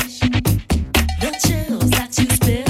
The chills that you spill.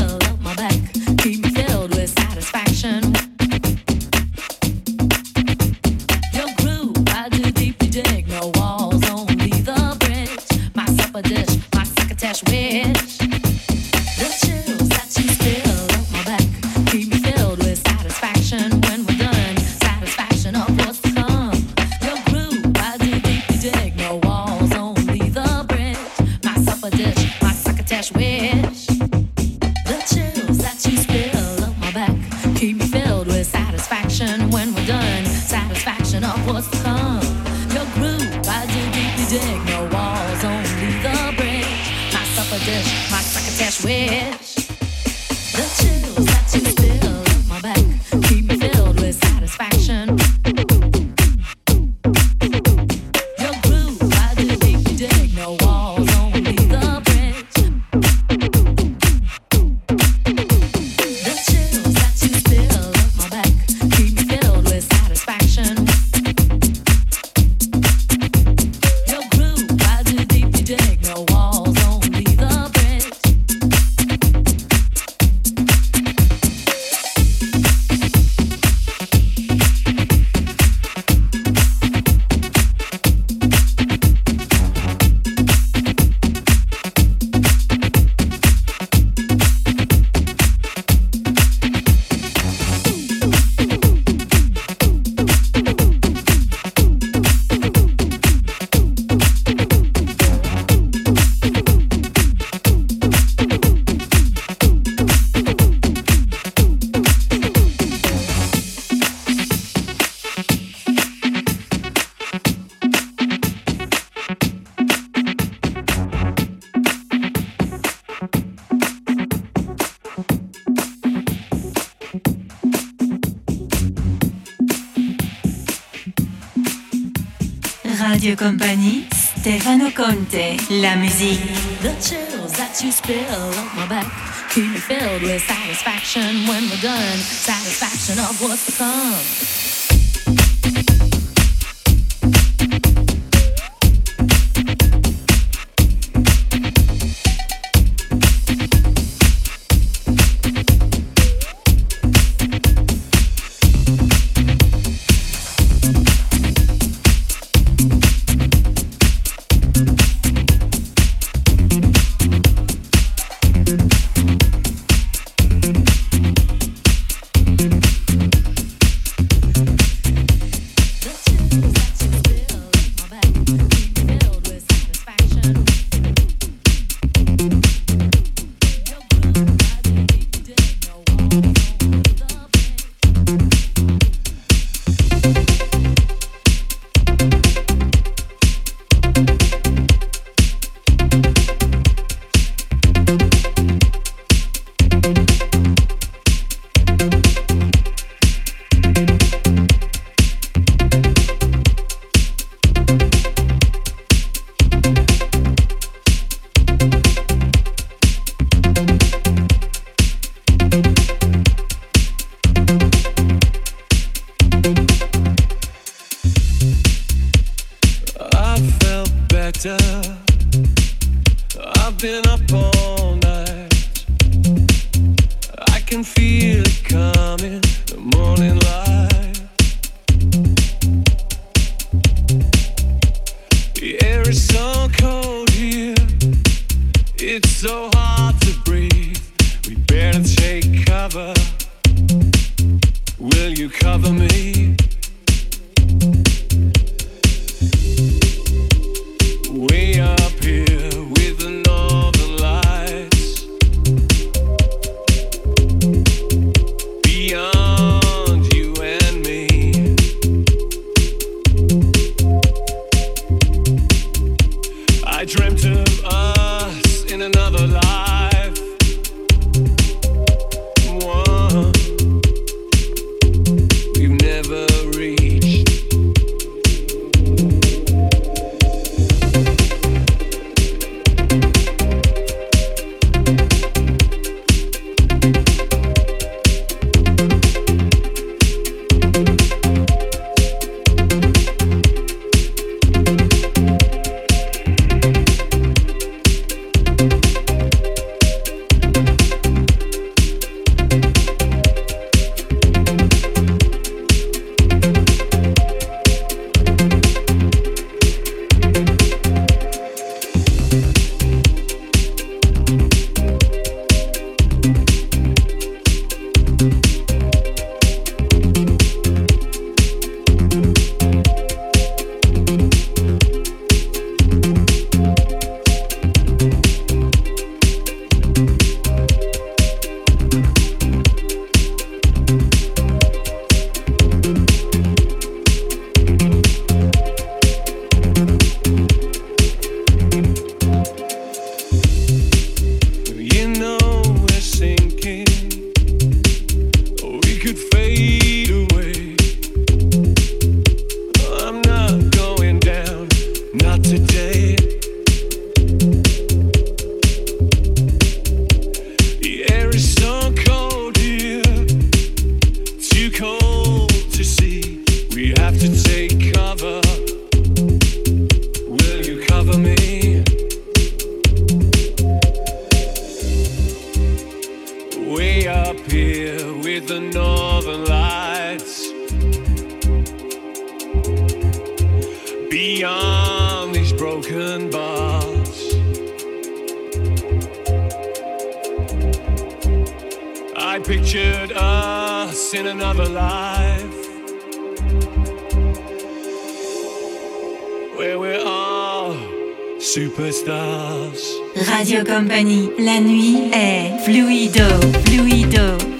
Radio Stefano Conte, la musique. The chills that you spill on my back filled with satisfaction when we're done. Satisfaction of what's to come. Superstars. Radio Company, la nuit est fluido, fluido.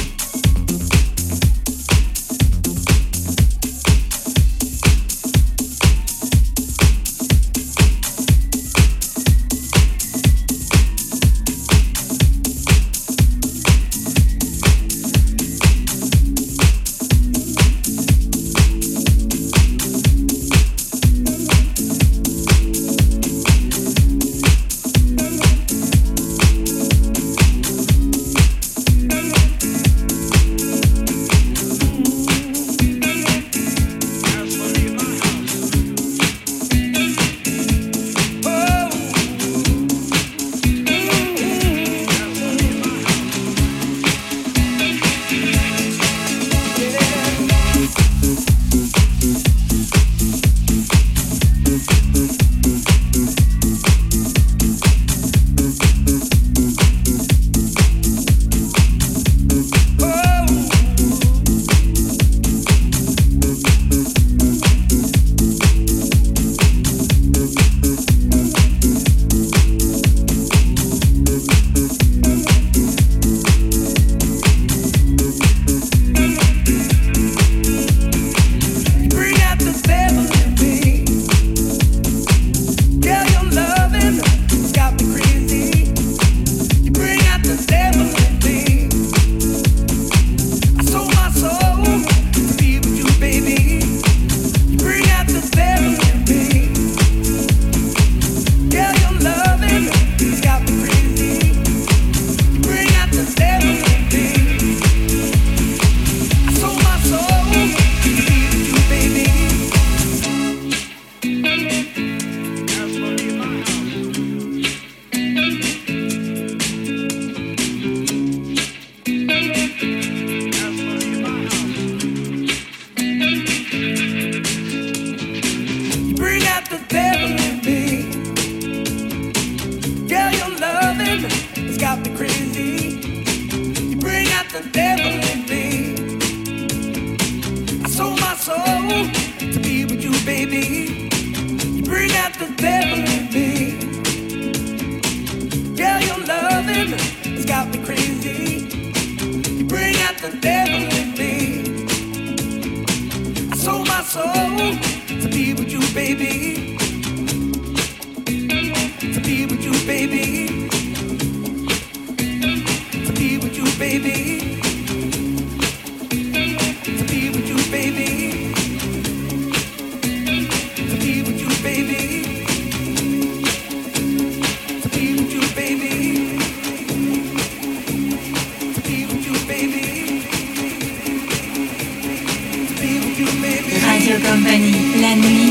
enemy.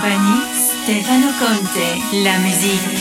Compagnie, Stefano Conte, la musique.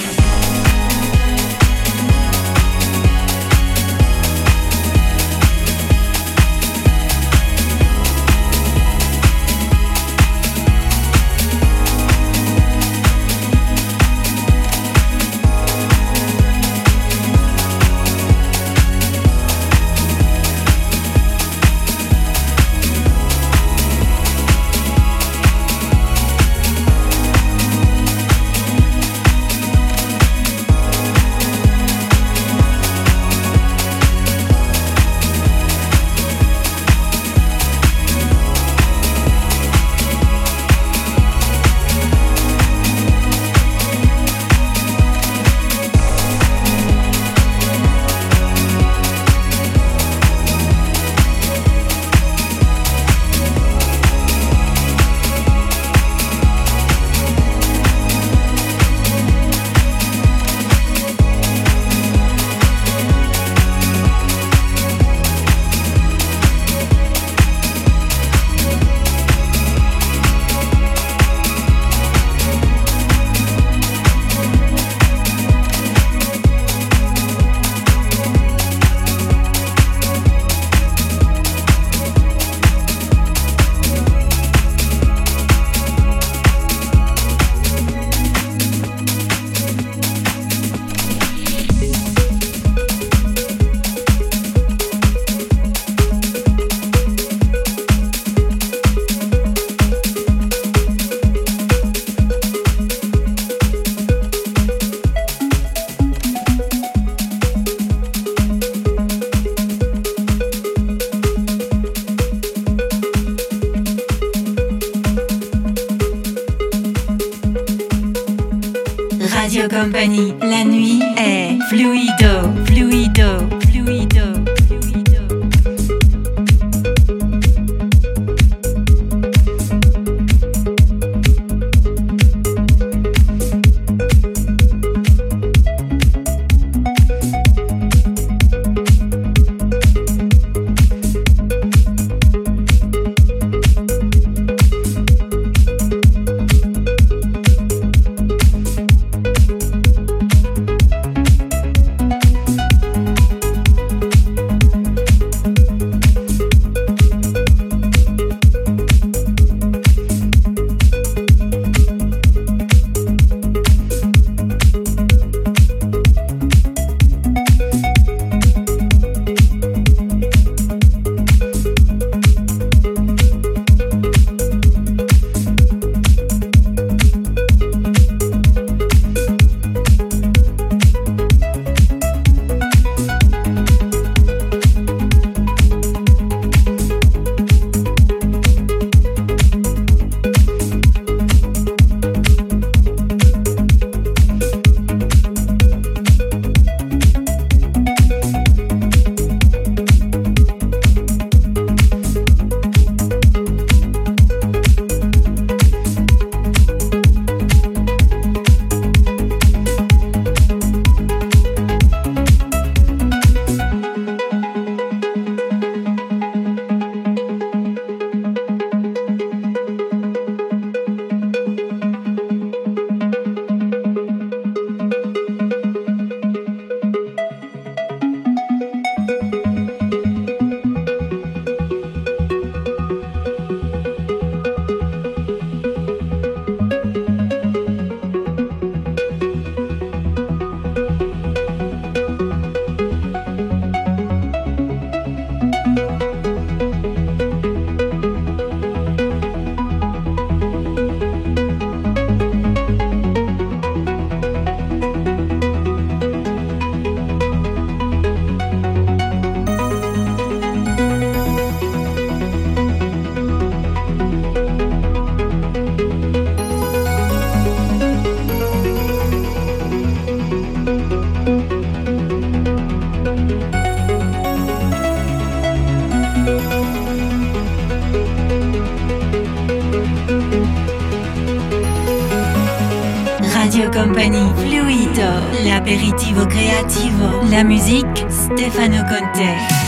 Stefano Conte.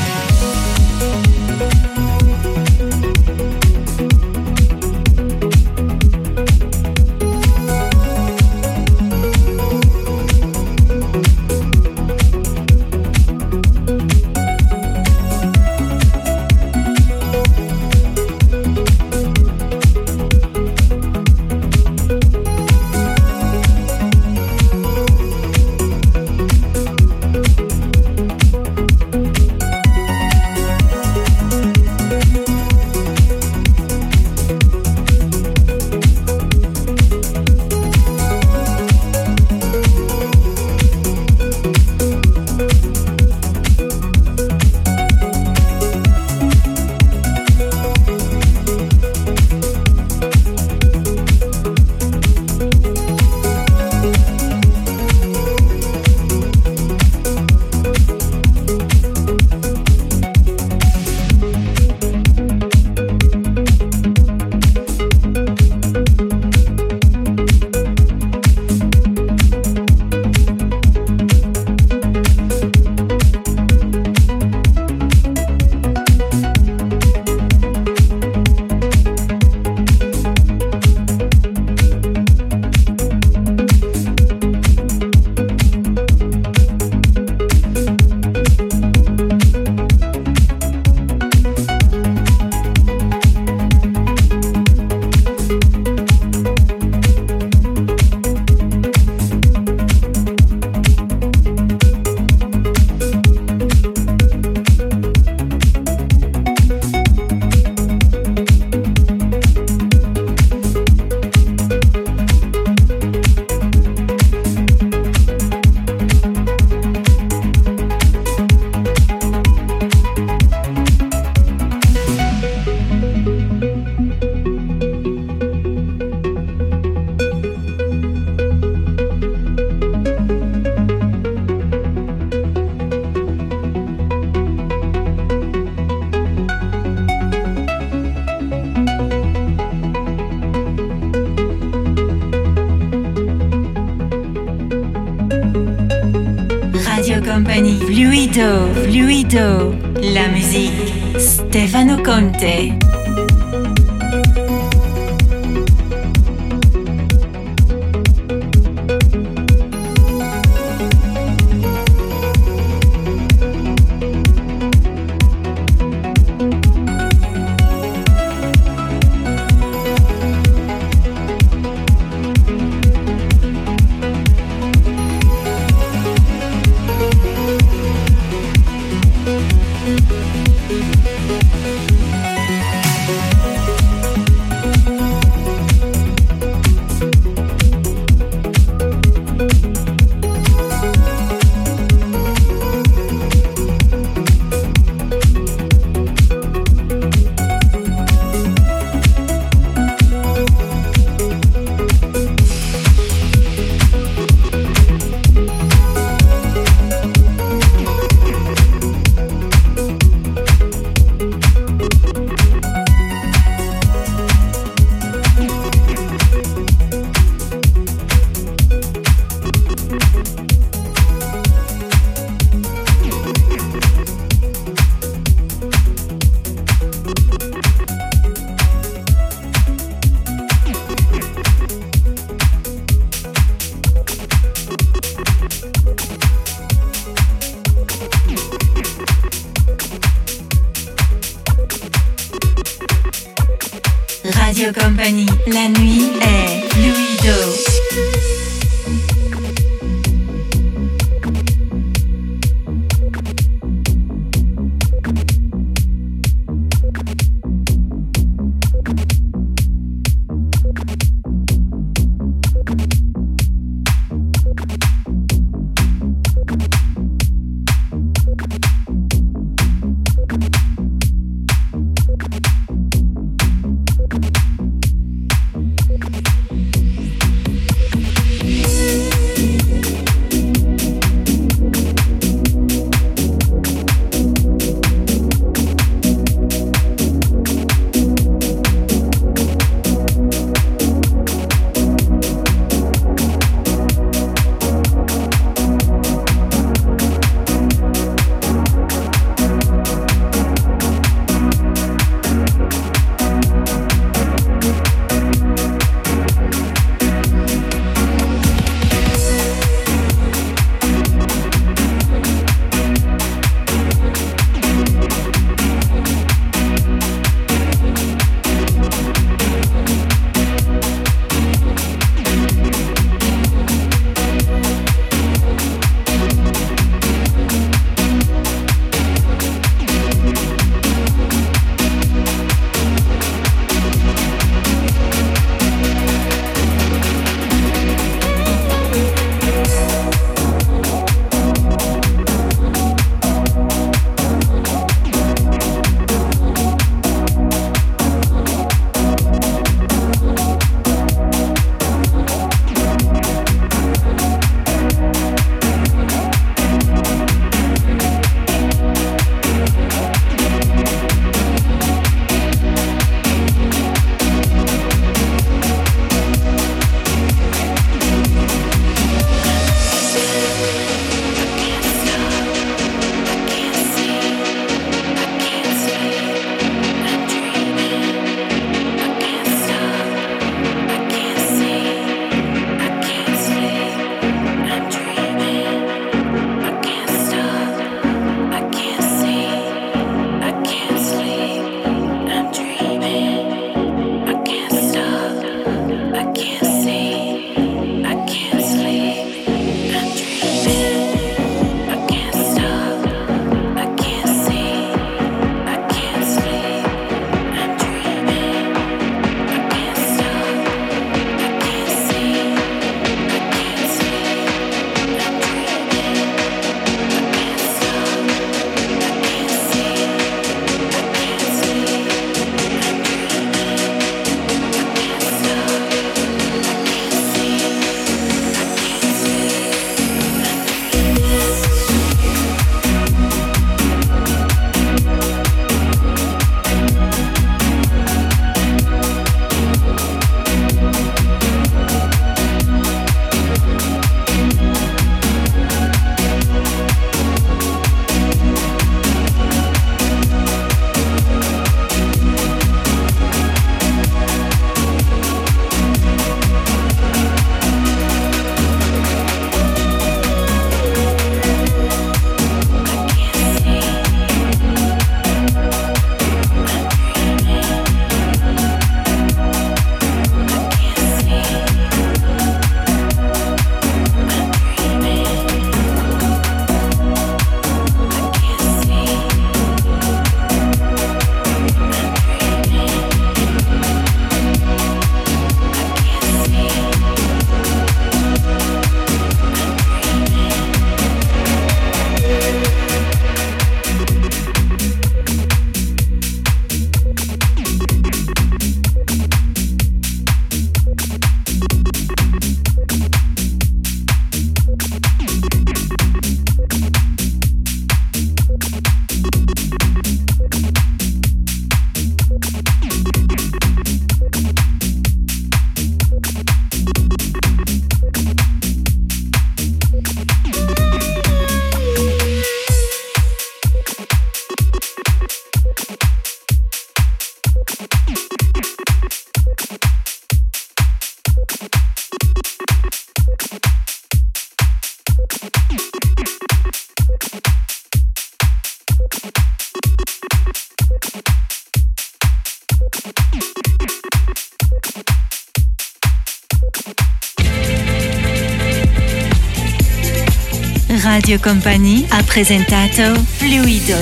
Company a presentato Fluido.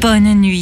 Bonne nuit.